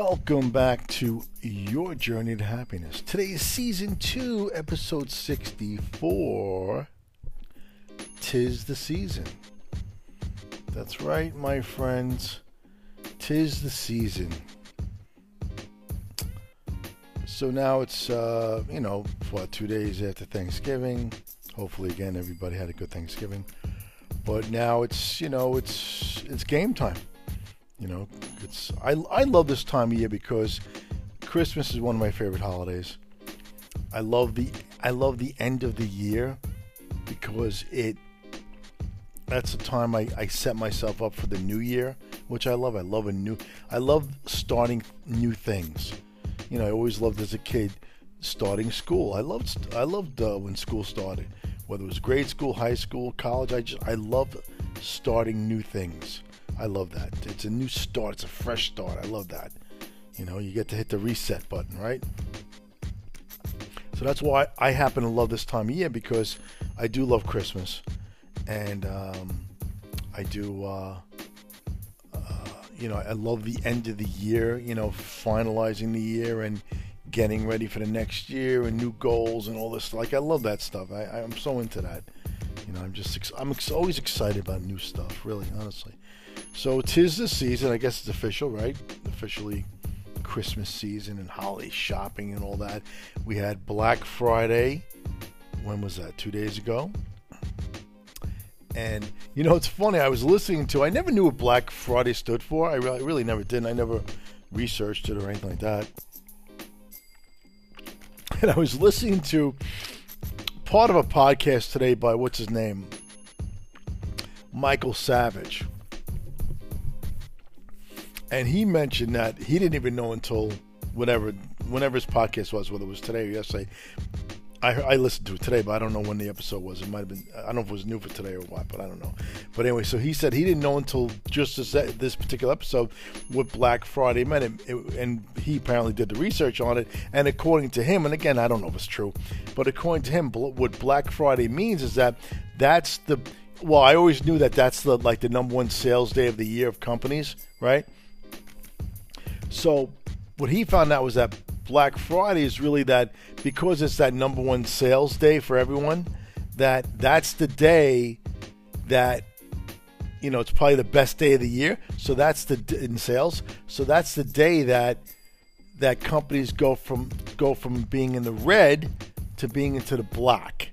Welcome back to Your Journey to Happiness. Today is season 2, episode 64. Tis the season. That's right, my friends. Tis the season. So now it's, uh, you know, what, two days after Thanksgiving. Hopefully, again, everybody had a good Thanksgiving. But now it's, you know, it's it's game time. You know, it's I, I love this time of year because Christmas is one of my favorite holidays. I love the I love the end of the year because it that's the time I, I set myself up for the new year, which I love. I love a new I love starting new things. You know, I always loved as a kid starting school. I loved I loved uh, when school started, whether it was grade school, high school, college. I just I love starting new things. I love that. It's a new start. It's a fresh start. I love that. You know, you get to hit the reset button, right? So that's why I happen to love this time of year because I do love Christmas, and um, I do. Uh, uh, you know, I love the end of the year. You know, finalizing the year and getting ready for the next year and new goals and all this. Like I love that stuff. I, I'm so into that. You know, I'm just I'm always excited about new stuff. Really, honestly. So tis the season. I guess it's official, right? Officially Christmas season and holiday shopping and all that. We had Black Friday. When was that? Two days ago. And you know, it's funny. I was listening to. I never knew what Black Friday stood for. I really, really never did. I never researched it or anything like that. And I was listening to part of a podcast today by what's his name, Michael Savage and he mentioned that he didn't even know until whatever whenever his podcast was, whether it was today or yesterday. I, I listened to it today, but I don't know when the episode was. It might have been I don't know if it was new for today or what, but I don't know. But anyway, so he said he didn't know until just this, this particular episode what Black Friday meant, it, and he apparently did the research on it. And according to him, and again I don't know if it's true, but according to him, what Black Friday means is that that's the well, I always knew that that's the like the number one sales day of the year of companies, right? So what he found out was that Black Friday is really that because it's that number one sales day for everyone, that that's the day that you know it's probably the best day of the year. So that's the in sales. So that's the day that that companies go from go from being in the red to being into the black.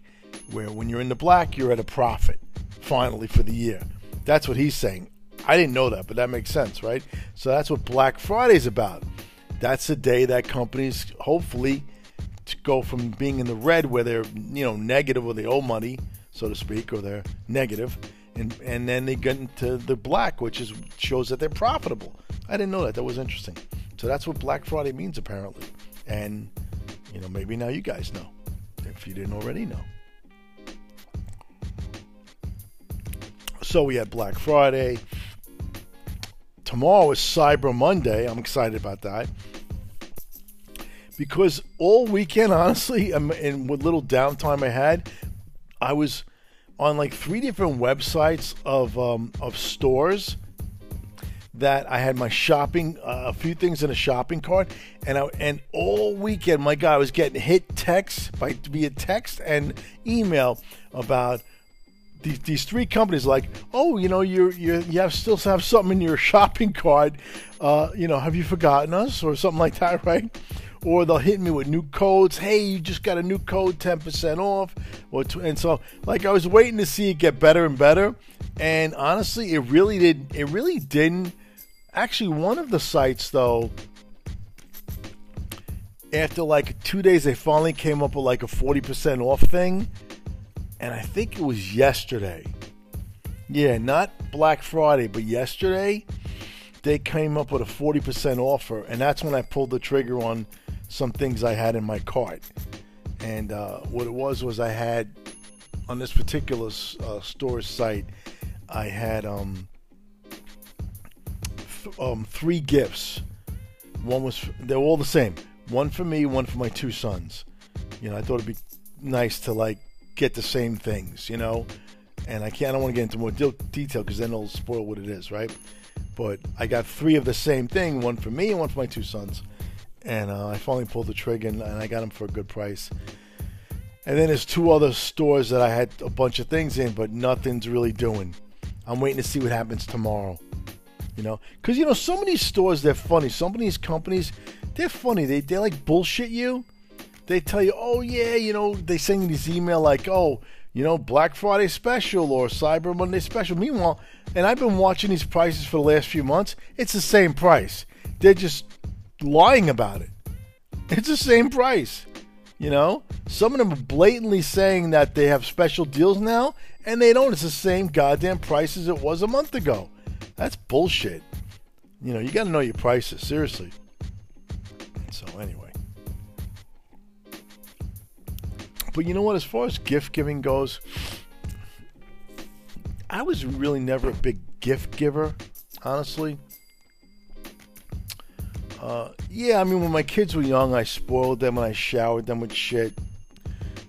Where when you're in the black, you're at a profit finally for the year. That's what he's saying. I didn't know that, but that makes sense, right? So that's what Black Friday is about. That's the day that companies hopefully to go from being in the red where they're you know negative or they owe money, so to speak, or they're negative, and and then they get into the black, which is shows that they're profitable. I didn't know that. That was interesting. So that's what Black Friday means apparently, and you know maybe now you guys know if you didn't already know. So we had Black Friday tomorrow is Cyber Monday. I'm excited about that. Because all weekend, honestly, and with little downtime I had, I was on like three different websites of um, of stores that I had my shopping, uh, a few things in a shopping cart, and I, and all weekend, my I was getting hit texts by via text and email about these, these three companies like, oh, you know, you you you have still have something in your shopping cart. Uh, you know, have you forgotten us or something like that, right? Or they'll hit me with new codes. Hey, you just got a new code, ten percent off. Or and so, like, I was waiting to see it get better and better. And honestly, it really didn't. It really didn't. Actually, one of the sites though, after like two days, they finally came up with like a forty percent off thing and I think it was yesterday. Yeah, not Black Friday, but yesterday they came up with a 40% offer, and that's when I pulled the trigger on some things I had in my cart. And uh, what it was was I had on this particular uh, store site, I had um, th- um, three gifts. One was they're all the same. One for me, one for my two sons. You know, I thought it'd be nice to like get the same things, you know. And I can't. I don't want to get into more de- detail because then it'll spoil what it is, right? But I got three of the same thing, one for me and one for my two sons. And uh, I finally pulled the trigger and, and I got them for a good price. And then there's two other stores that I had a bunch of things in, but nothing's really doing. I'm waiting to see what happens tomorrow. You know, because you know some of these stores they're funny. Some of these companies they're funny. They they like bullshit you. They tell you, oh yeah, you know, they send this email like, oh, you know, Black Friday special or Cyber Monday special. Meanwhile, and I've been watching these prices for the last few months. It's the same price. They're just lying about it. It's the same price. You know, some of them are blatantly saying that they have special deals now, and they don't. It's the same goddamn price as it was a month ago. That's bullshit. You know, you got to know your prices, seriously. So, anyway. But you know what? As far as gift giving goes, I was really never a big gift giver, honestly. Uh, yeah, I mean, when my kids were young, I spoiled them and I showered them with shit.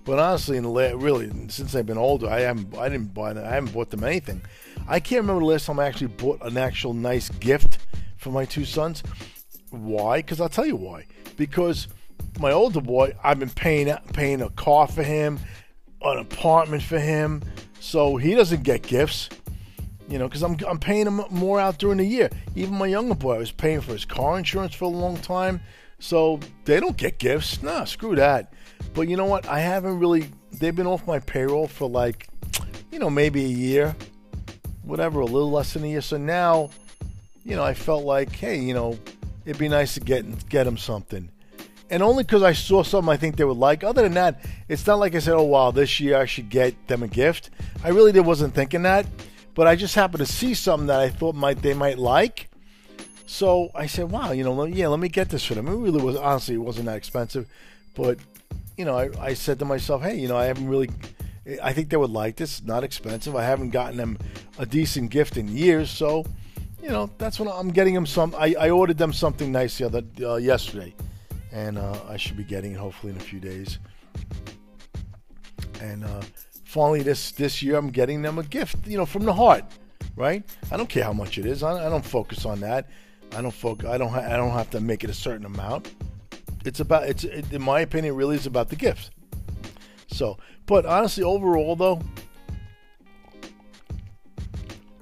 But honestly, in the la- really since I've been older, I haven't I didn't buy I haven't bought them anything. I can't remember the last time I actually bought an actual nice gift for my two sons. Why? Because I'll tell you why. Because my older boy, I've been paying paying a car for him, an apartment for him, so he doesn't get gifts. You know, because I'm I'm paying him more out during the year. Even my younger boy, I was paying for his car insurance for a long time, so they don't get gifts. Nah, screw that. But you know what? I haven't really. They've been off my payroll for like, you know, maybe a year whatever, a little less than a year. So now, you know, I felt like, hey, you know, it'd be nice to get get them something. And only because I saw something I think they would like. Other than that, it's not like I said, oh, wow, this year I should get them a gift. I really did, wasn't thinking that. But I just happened to see something that I thought might they might like. So I said, wow, you know, yeah, let me get this for them. It really was, honestly, it wasn't that expensive. But, you know, I, I said to myself, hey, you know, I haven't really I think they would like this. Not expensive. I haven't gotten them a decent gift in years, so you know that's when I'm getting them. Some I, I ordered them something nice the other uh, yesterday, and uh, I should be getting it hopefully in a few days. And uh, finally, this this year I'm getting them a gift, you know, from the heart, right? I don't care how much it is. I, I don't focus on that. I don't focus. I don't. Ha- I don't have to make it a certain amount. It's about. It's it, in my opinion, really is about the gift. So, but honestly, overall though,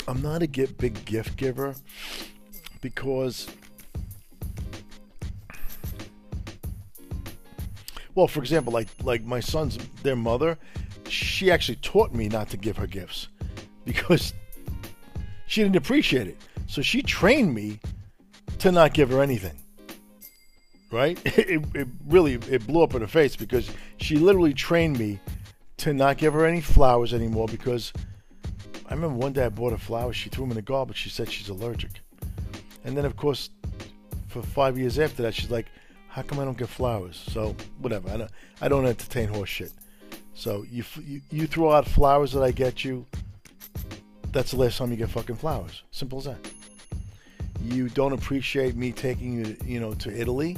I'm not a get big gift giver because well, for example, like like my son's their mother, she actually taught me not to give her gifts because she didn't appreciate it. So she trained me to not give her anything right? It, it really it blew up in her face because she literally trained me to not give her any flowers anymore because I remember one day I bought her flowers, she threw them in the garbage. She said she's allergic, and then of course, for five years after that, she's like, "How come I don't get flowers?" So whatever, I don't I don't entertain horse shit. So you you, you throw out flowers that I get you. That's the last time you get fucking flowers. Simple as that. You don't appreciate me taking you, you know, to Italy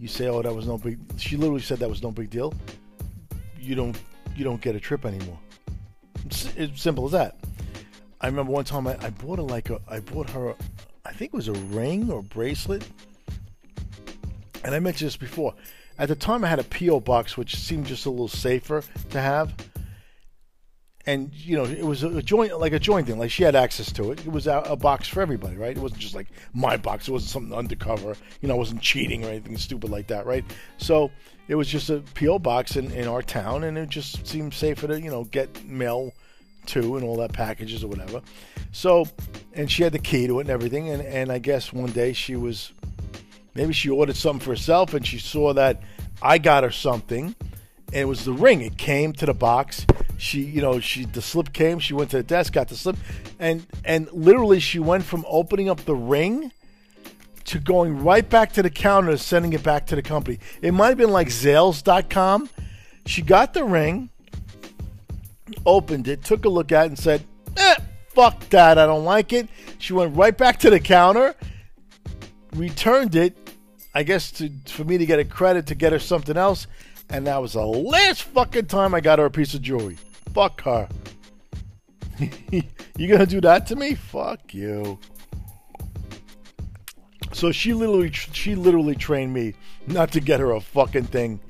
you say, "Oh, that was no big." She literally said that was no big deal. You don't you don't get a trip anymore. It's, it's simple as that. I remember one time I, I bought her like a I bought her I think it was a ring or a bracelet. And I mentioned this before. At the time I had a PO box which seemed just a little safer to have. And you know it was a joint like a joint thing. Like she had access to it. It was a, a, box for everybody right? It wasn't just like my box. It wasn't something undercover. You know i wasn't cheating or anything stupid like that right? So it was just a po box in, in our town and it just seemed safer to you know get mail to and all that packages or whatever. So and she had the key to it and everything. And, and i guess one day she was maybe she ordered something for herself and she saw that i got her something. And it was the ring. It came to the box. She you know she the slip came. She went to the desk got the slip. And and literally she went from opening up the ring to going right back to the counter sending it back to the company. It might have been like zales.com she got the ring opened it took a look at it and said eh, fuck that. I don't like it. She went right back to the counter returned it i guess to, for me to get a credit to get her something else and that was the last fucking time I got her a piece of jewelry. Fuck her. you gonna do that to me? Fuck you. So she literally, she literally trained me not to get her a fucking thing,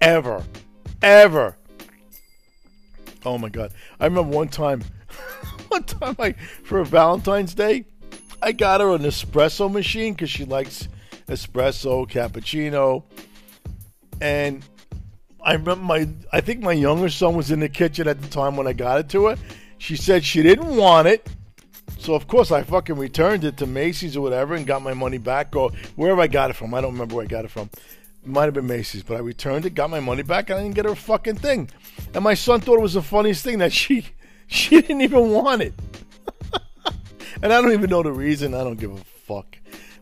ever, ever. Oh my god! I remember one time, one time, like for Valentine's Day, I got her an espresso machine because she likes espresso, cappuccino, and I remember my, I think my younger son was in the kitchen at the time when I got it to her. She said she didn't want it. So of course I fucking returned it to Macy's or whatever and got my money back or wherever I got it from. I don't remember where I got it from. It might have been Macy's, but I returned it, got my money back, and I didn't get her a fucking thing. And my son thought it was the funniest thing that she she didn't even want it. And I don't even know the reason. I don't give a fuck.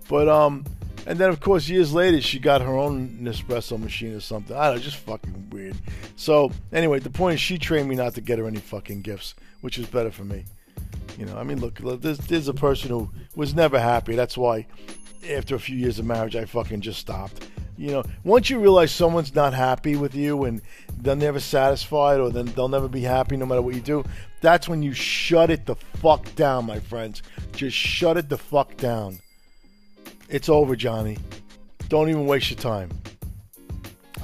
But um and then, of course, years later, she got her own Nespresso machine or something. I don't know, just fucking weird. So, anyway, the point is, she trained me not to get her any fucking gifts, which is better for me. You know, I mean, look, there's, there's a person who was never happy. That's why, after a few years of marriage, I fucking just stopped. You know, once you realize someone's not happy with you and they're never satisfied or then they'll never be happy no matter what you do, that's when you shut it the fuck down, my friends. Just shut it the fuck down. It's over, Johnny. Don't even waste your time.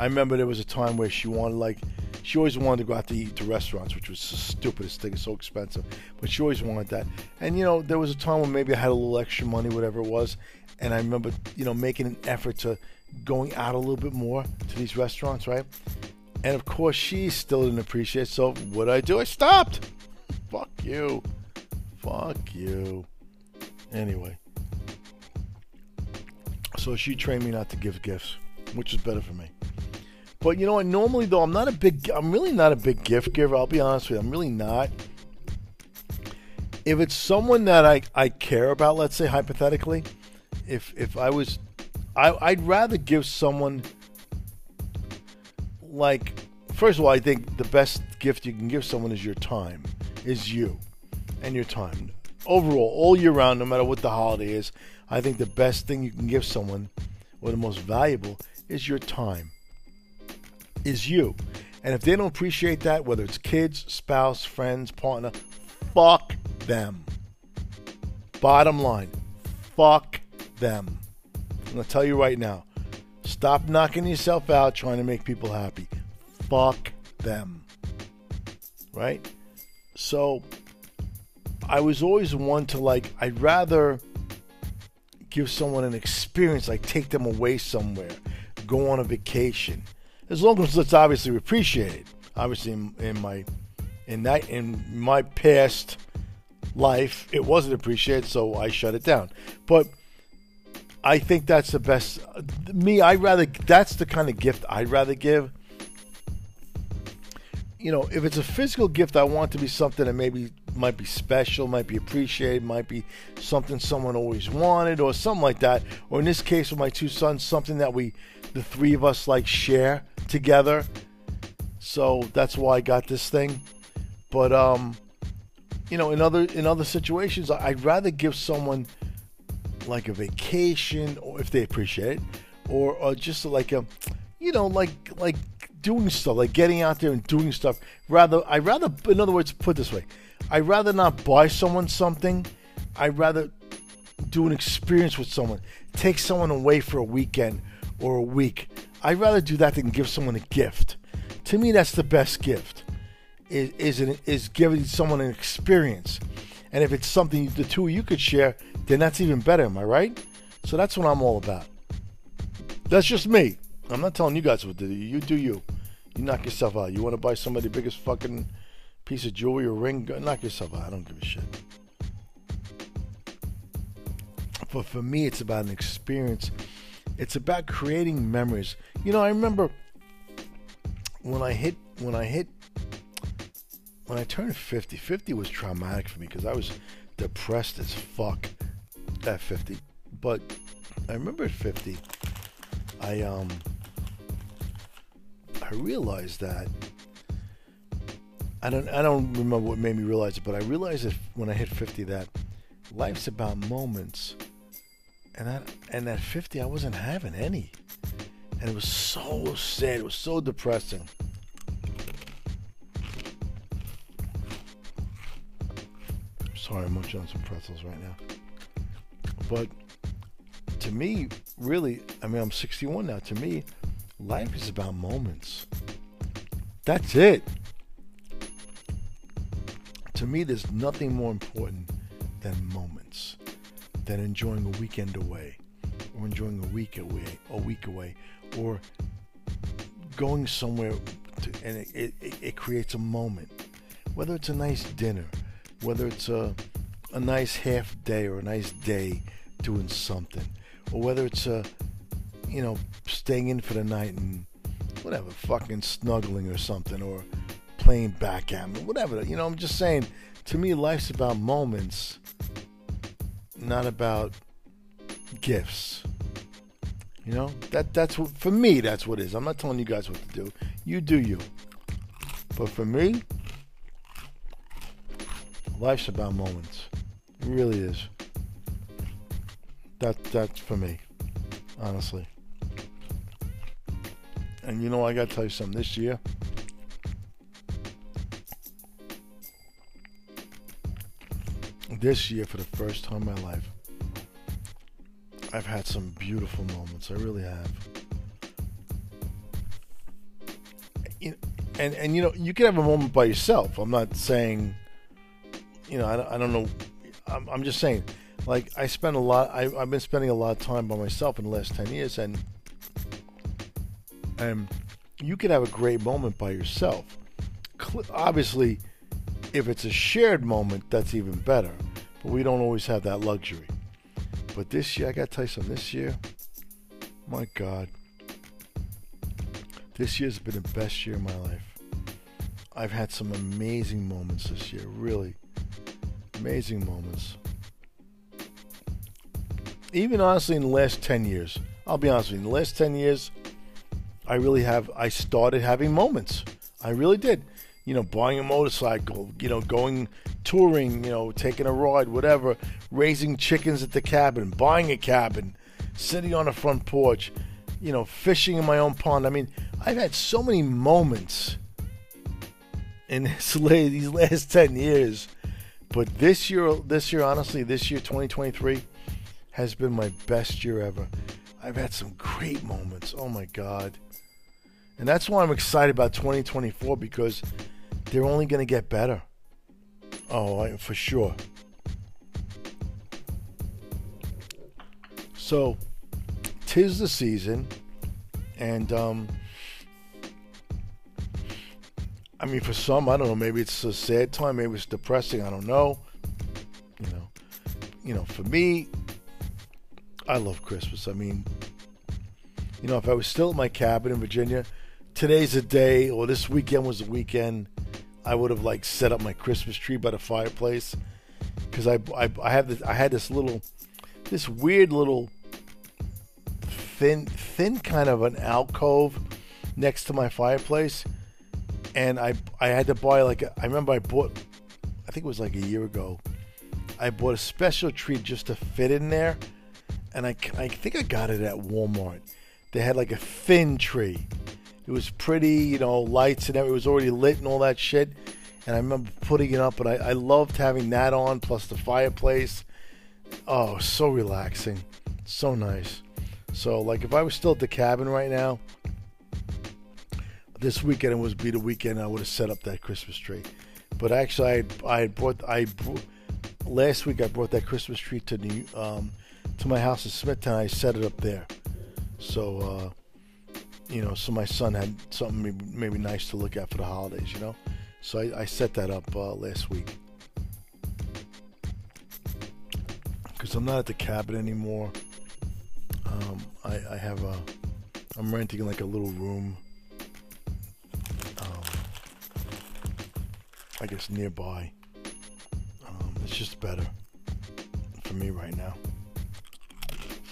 I remember there was a time where she wanted, like, she always wanted to go out to eat to restaurants, which was the stupidest thing. It's so expensive. But she always wanted that. And, you know, there was a time when maybe I had a little extra money, whatever it was. And I remember, you know, making an effort to going out a little bit more to these restaurants, right? And of course, she still didn't appreciate. So what I do? I stopped. Fuck you. Fuck you. Anyway. So she trained me not to give gifts, which is better for me. But you know what? Normally, though, I'm not a big. I'm really not a big gift giver. I'll be honest with you. I'm really not. If it's someone that I, I care about, let's say hypothetically, if if I was, I, I'd rather give someone like. First of all, I think the best gift you can give someone is your time, is you, and your time. Overall, all year round, no matter what the holiday is, I think the best thing you can give someone, or the most valuable, is your time, is you. And if they don't appreciate that, whether it's kids, spouse, friends, partner, fuck them. Bottom line, fuck them. I'm going to tell you right now stop knocking yourself out trying to make people happy. Fuck them. Right? So, I was always one to like, I'd rather give someone an experience, like take them away somewhere, go on a vacation. As long as it's obviously appreciated. Obviously, in, in my in that in my past life, it wasn't appreciated, so I shut it down. But I think that's the best. Me, I rather that's the kind of gift I'd rather give. You know, if it's a physical gift, I want to be something that maybe might be special, might be appreciated, might be something someone always wanted, or something like that. Or in this case with my two sons, something that we, the three of us, like share together. So that's why I got this thing. But um, you know, in other in other situations, I'd rather give someone like a vacation, or if they appreciate it, or, or just like a, you know, like like doing stuff, like getting out there and doing stuff. Rather, I rather, in other words, put this way, I'd rather not buy someone something. I'd rather do an experience with someone, take someone away for a weekend or a week. I'd rather do that than give someone a gift. To me, that's the best gift. Is is, an, is giving someone an experience, and if it's something the two of you could share, then that's even better. Am I right? So that's what I'm all about. That's just me. I'm not telling you guys what to do. You do you. You knock yourself out. You want to buy somebody the biggest fucking piece of jewelry or ring, knock yourself out. I don't give a shit. But for me, it's about an experience. It's about creating memories. You know, I remember when I hit when I hit when I turned 50. 50 was traumatic for me because I was depressed as fuck at 50. But I remember at 50, I um I realized that I don't I don't remember what made me realize it, but I realized that when I hit 50 that life's about moments. And that and at 50 I wasn't having any. And it was so sad. It was so depressing. Sorry, I'm munching on some pretzels right now. But to me, really, I mean, I'm 61 now. To me, life is about moments. That's it. To me, there's nothing more important than moments, than enjoying a weekend away, or enjoying a week away, a week away, or going somewhere, to, and it, it, it creates a moment. Whether it's a nice dinner, whether it's a a nice half day or a nice day doing something, or whether it's a you know staying in for the night and whatever, fucking snuggling or something, or playing backgammon, whatever. You know, I'm just saying. To me, life's about moments, not about gifts. You know, that that's what for me. That's what it is. I'm not telling you guys what to do. You do you. But for me, life's about moments. It really is. That that's for me, honestly. And you know, I gotta tell you something. This year, this year, for the first time in my life, I've had some beautiful moments. I really have. And and you know, you can have a moment by yourself. I'm not saying, you know, I, I don't know. I'm, I'm just saying, like I spend a lot. I, I've been spending a lot of time by myself in the last ten years, and and you can have a great moment by yourself. Obviously, if it's a shared moment, that's even better. But we don't always have that luxury. But this year, I got to tell you something. This year, my God, this year's been the best year of my life. I've had some amazing moments this year, really amazing moments. Even honestly, in the last 10 years, I'll be honest with you, in the last 10 years, I really have, I started having moments. I really did. You know, buying a motorcycle, you know, going touring, you know, taking a ride, whatever, raising chickens at the cabin, buying a cabin, sitting on the front porch, you know, fishing in my own pond. I mean, I've had so many moments in this, these last 10 years. But this year, this year, honestly, this year, 2023, has been my best year ever. I've had some great moments. Oh my God. And that's why I'm excited about 2024 because they're only going to get better. Oh, for sure. So, tis the season, and um, I mean, for some, I don't know. Maybe it's a sad time. Maybe it's depressing. I don't know. You know, you know. For me, I love Christmas. I mean, you know, if I was still at my cabin in Virginia, today's a day, or this weekend was a weekend I would have like set up my Christmas tree by the fireplace because I, I I have this I had this little this weird little thin thin kind of an alcove next to my fireplace and I I had to buy like I remember I bought I think it was like a year ago I bought a special tree just to fit in there and I, I think I got it at Walmart they had like a thin tree it was pretty, you know, lights and everything. It was already lit and all that shit. And I remember putting it up, but I, I loved having that on, plus the fireplace. Oh, so relaxing. So nice. So, like, if I was still at the cabin right now, this weekend it would be the weekend I would have set up that Christmas tree. But actually, I I had brought, I last week I brought that Christmas tree to New, um, to my house in Smithtown. I set it up there. So, uh, you know, so my son had something maybe, maybe nice to look at for the holidays, you know. So I, I set that up uh, last week because I'm not at the cabin anymore. Um, I, I, have a, I'm renting like a little room. I guess nearby. Um, it's just better for me right now.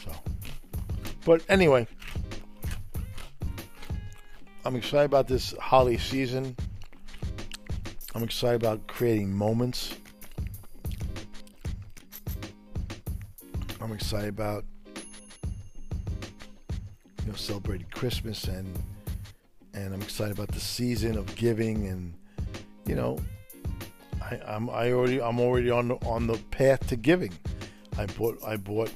So, but anyway. I'm excited about this holiday season. I'm excited about creating moments. I'm excited about you know celebrating Christmas and and I'm excited about the season of giving and you know I, I'm I already I'm already on the, on the path to giving. I bought I bought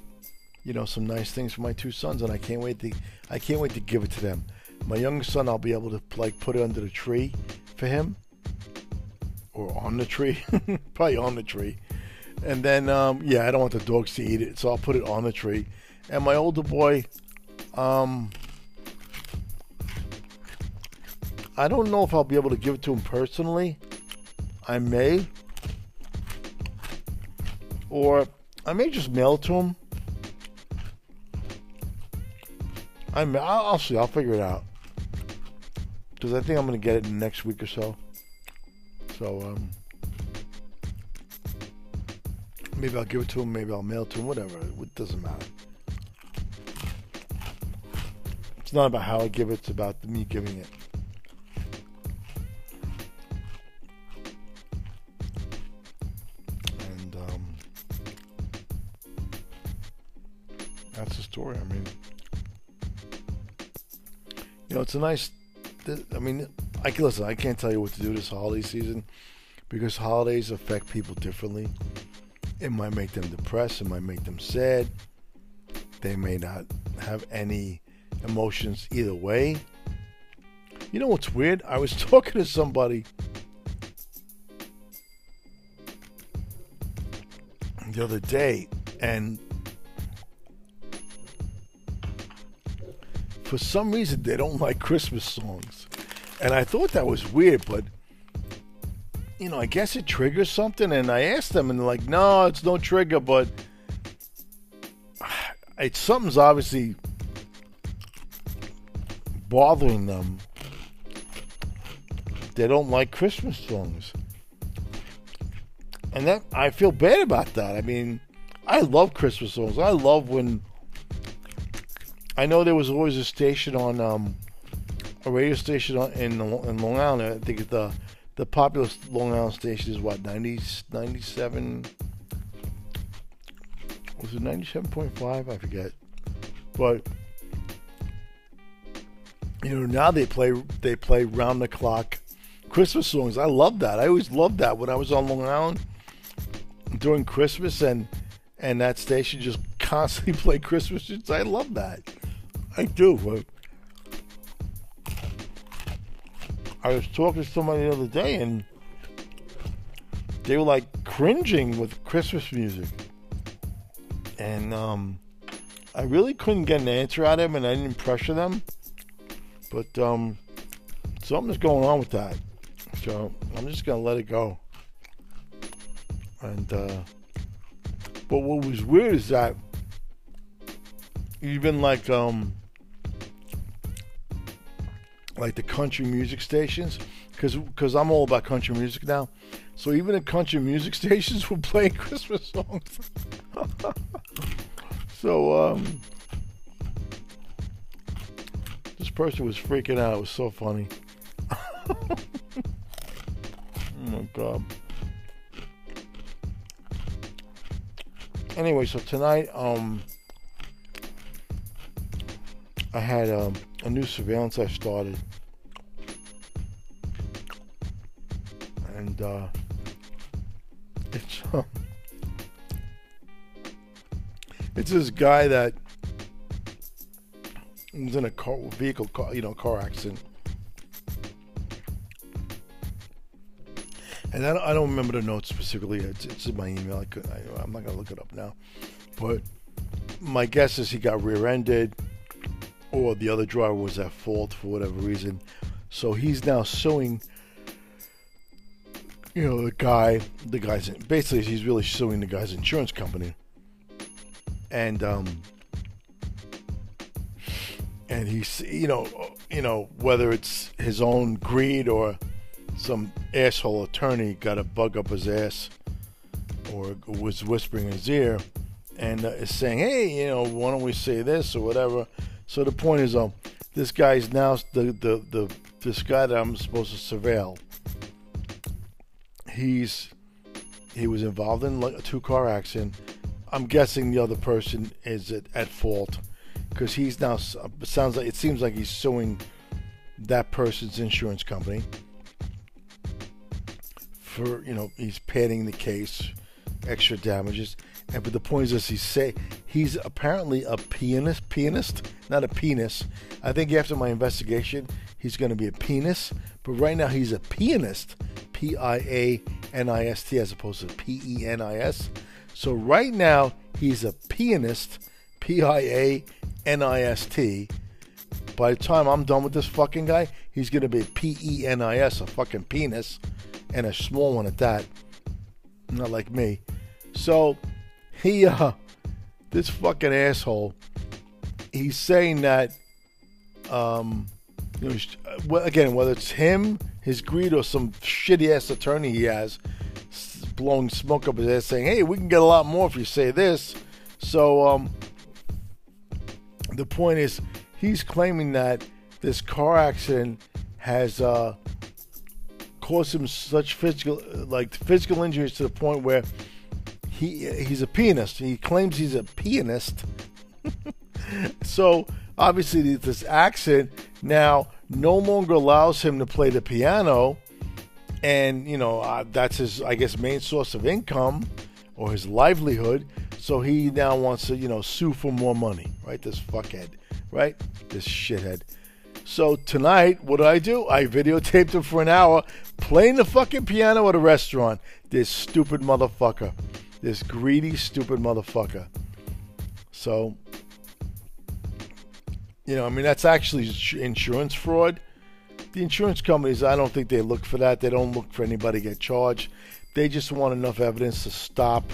you know, some nice things for my two sons, and I can't wait to I can't wait to give it to them. My youngest son, I'll be able to like put it under the tree for him, or on the tree, probably on the tree. And then, um, yeah, I don't want the dogs to eat it, so I'll put it on the tree. And my older boy, um, I don't know if I'll be able to give it to him personally. I may. Or I may just mail to him. I may, I'll, I'll see. I'll figure it out. Because I think I'm to get it in the next week or so. So, um, maybe I'll give it to him. Maybe I'll mail it to him. Whatever. It doesn't matter. It's not about how I give it. It's about me giving it. That's the story. I mean, you know, it's a nice. I mean, I can listen. I can't tell you what to do this holiday season because holidays affect people differently. It might make them depressed. It might make them sad. They may not have any emotions either way. You know what's weird? I was talking to somebody the other day, and for some reason they don't like Christmas songs. And I thought that was weird, but you know, I guess it triggers something. And I asked them, and they're like, "No, it's no trigger, but it's something's obviously bothering them. They don't like Christmas songs, and that I feel bad about that. I mean, I love Christmas songs. I love when I know there was always a station on um, a radio station in in Long Island. I think the the popular Long Island station is what 90, 97 was it 97.5 I forget. But you know now they play they play round the clock Christmas songs. I love that. I always loved that when I was on Long Island during Christmas and and that station just constantly played Christmas I love that I do but I was talking to somebody the other day and they were like cringing with Christmas music. And um, I really couldn't get an answer out of them and I didn't pressure them. But um, something's going on with that. So I'm just going to let it go. And, uh, but what was weird is that even like, um, like the country music stations because because I'm all about country music now. So even the country music stations will play Christmas songs. so um, this person was freaking out. It was so funny. oh my god. Anyway, so tonight um I had um, a new surveillance I started. And uh, it's um, it's this guy that was in a car vehicle car, you know car accident. And I don't, I don't remember the notes specifically. It's, it's in my email. I could, I, I'm not gonna look it up now, but my guess is he got rear-ended or the other driver was at fault for whatever reason. So he's now suing, you know, the guy, the guy's basically he's really suing the guy's insurance company, and um, and he's you know, you know whether it's his own greed or some asshole attorney got a bug up his ass or was whispering in his ear and uh, is saying, hey, you know, why don't we say this or whatever so the point is, um, this guy's now the the the this guy that I'm supposed to surveil. He's he was involved in a two car accident. I'm guessing the other person is at, at fault because he's now sounds like it seems like he's suing that person's insurance company for you know he's padding the case extra damages. And but the point is, as he say, he's apparently a pianist, pianist, not a penis. I think after my investigation, he's going to be a penis. But right now, he's a pianist, P I A N I S T, as opposed to P E N I S. So right now, he's a pianist, P I A N I S T. By the time I'm done with this fucking guy, he's going to be P E N I S, a fucking penis, and a small one at that. Not like me. So he uh this fucking asshole he's saying that um you know, again whether it's him his greed or some shitty ass attorney he has blowing smoke up his ass saying hey we can get a lot more if you say this. So um the point is he's claiming that this car accident has uh caused him such physical like physical injuries to the point where he he's a pianist. He claims he's a pianist. so obviously this accent now no longer allows him to play the piano, and you know uh, that's his I guess main source of income or his livelihood. So he now wants to you know sue for more money, right? This fuckhead, right? This shithead. So tonight, what did I do? I videotaped him for an hour playing the fucking piano at a restaurant. This stupid motherfucker. This greedy, stupid motherfucker. So, you know, I mean, that's actually insurance fraud. The insurance companies, I don't think they look for that. They don't look for anybody to get charged. They just want enough evidence to stop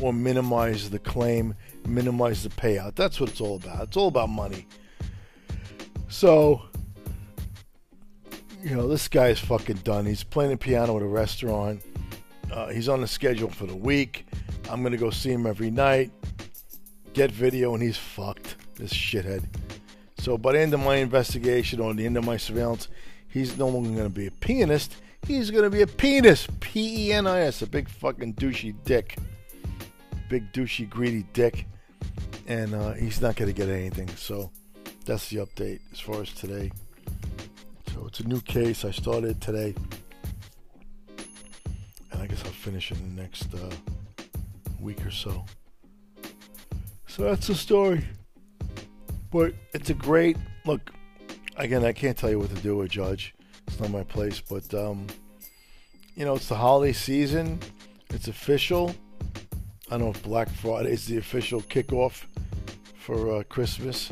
or minimize the claim, minimize the payout. That's what it's all about. It's all about money. So, you know, this guy is fucking done. He's playing the piano at a restaurant. Uh, he's on the schedule for the week. I'm gonna go see him every night, get video, and he's fucked. This shithead. So by the end of my investigation or the end of my surveillance, he's no longer gonna be a pianist. He's gonna be a penis. P E N I S. A big fucking douchey dick. Big douchey greedy dick. And uh, he's not gonna get anything. So that's the update as far as today. So it's a new case. I started today. And I guess I'll finish it in the next uh, week or so. So that's the story. But it's a great look. Again, I can't tell you what to do or judge. It's not my place. But um, you know, it's the holiday season. It's official. I don't know if Black Friday is the official kickoff for uh, Christmas,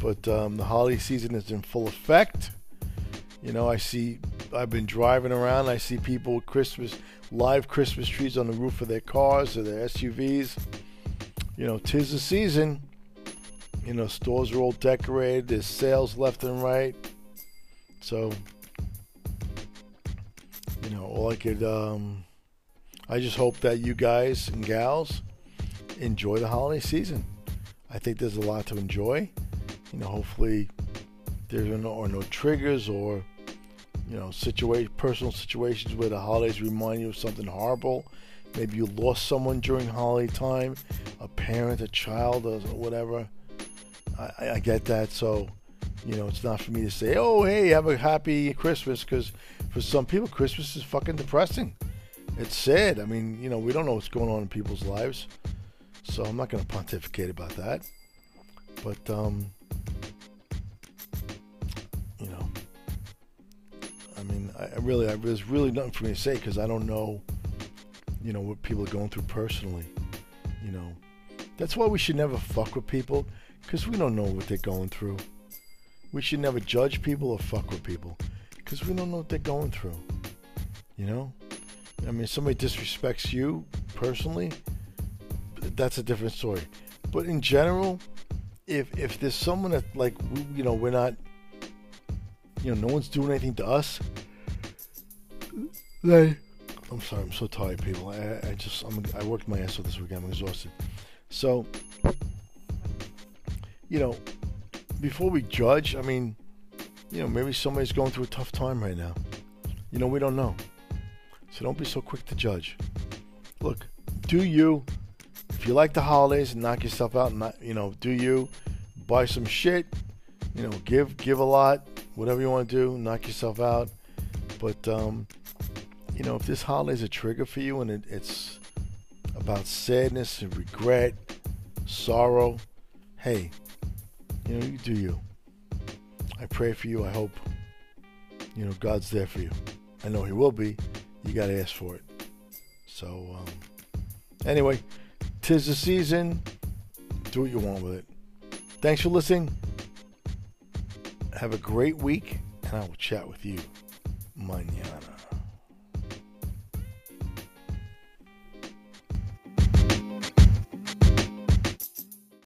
but um, the holiday season is in full effect. You know, I see. I've been driving around. I see people with Christmas live Christmas trees on the roof of their cars or their SUVs. You know, tis the season. You know, stores are all decorated. There's sales left and right. So, you know, all I could, um, I just hope that you guys and gals enjoy the holiday season. I think there's a lot to enjoy. You know, hopefully there are no, or no triggers or you know, situation, personal situations where the holidays remind you of something horrible. Maybe you lost someone during holiday time, a parent, a child, or whatever. I, I get that. So, you know, it's not for me to say, oh, hey, have a happy Christmas, because for some people, Christmas is fucking depressing. It's sad. I mean, you know, we don't know what's going on in people's lives. So I'm not going to pontificate about that. But, um, I really, I, there's really nothing for me to say because I don't know, you know, what people are going through personally. You know, that's why we should never fuck with people because we don't know what they're going through. We should never judge people or fuck with people because we don't know what they're going through. You know, I mean, somebody disrespects you personally, that's a different story. But in general, if if there's someone that like you know we're not, you know, no one's doing anything to us, they. I'm sorry. I'm so tired, people. I, I just I'm, I worked my ass off this weekend. I'm exhausted. So, you know, before we judge, I mean, you know, maybe somebody's going through a tough time right now. You know, we don't know. So don't be so quick to judge. Look, do you? If you like the holidays and knock yourself out, and not, you know, do you? Buy some shit. You know, give give a lot. Whatever you want to do, knock yourself out. But um, you know, if this holiday is a trigger for you and it, it's about sadness and regret, sorrow, hey, you know, you do you. I pray for you. I hope, you know, God's there for you. I know He will be. You got to ask for it. So, um, anyway, tis the season. Do what you want with it. Thanks for listening. Have a great week, and I will chat with you mañana.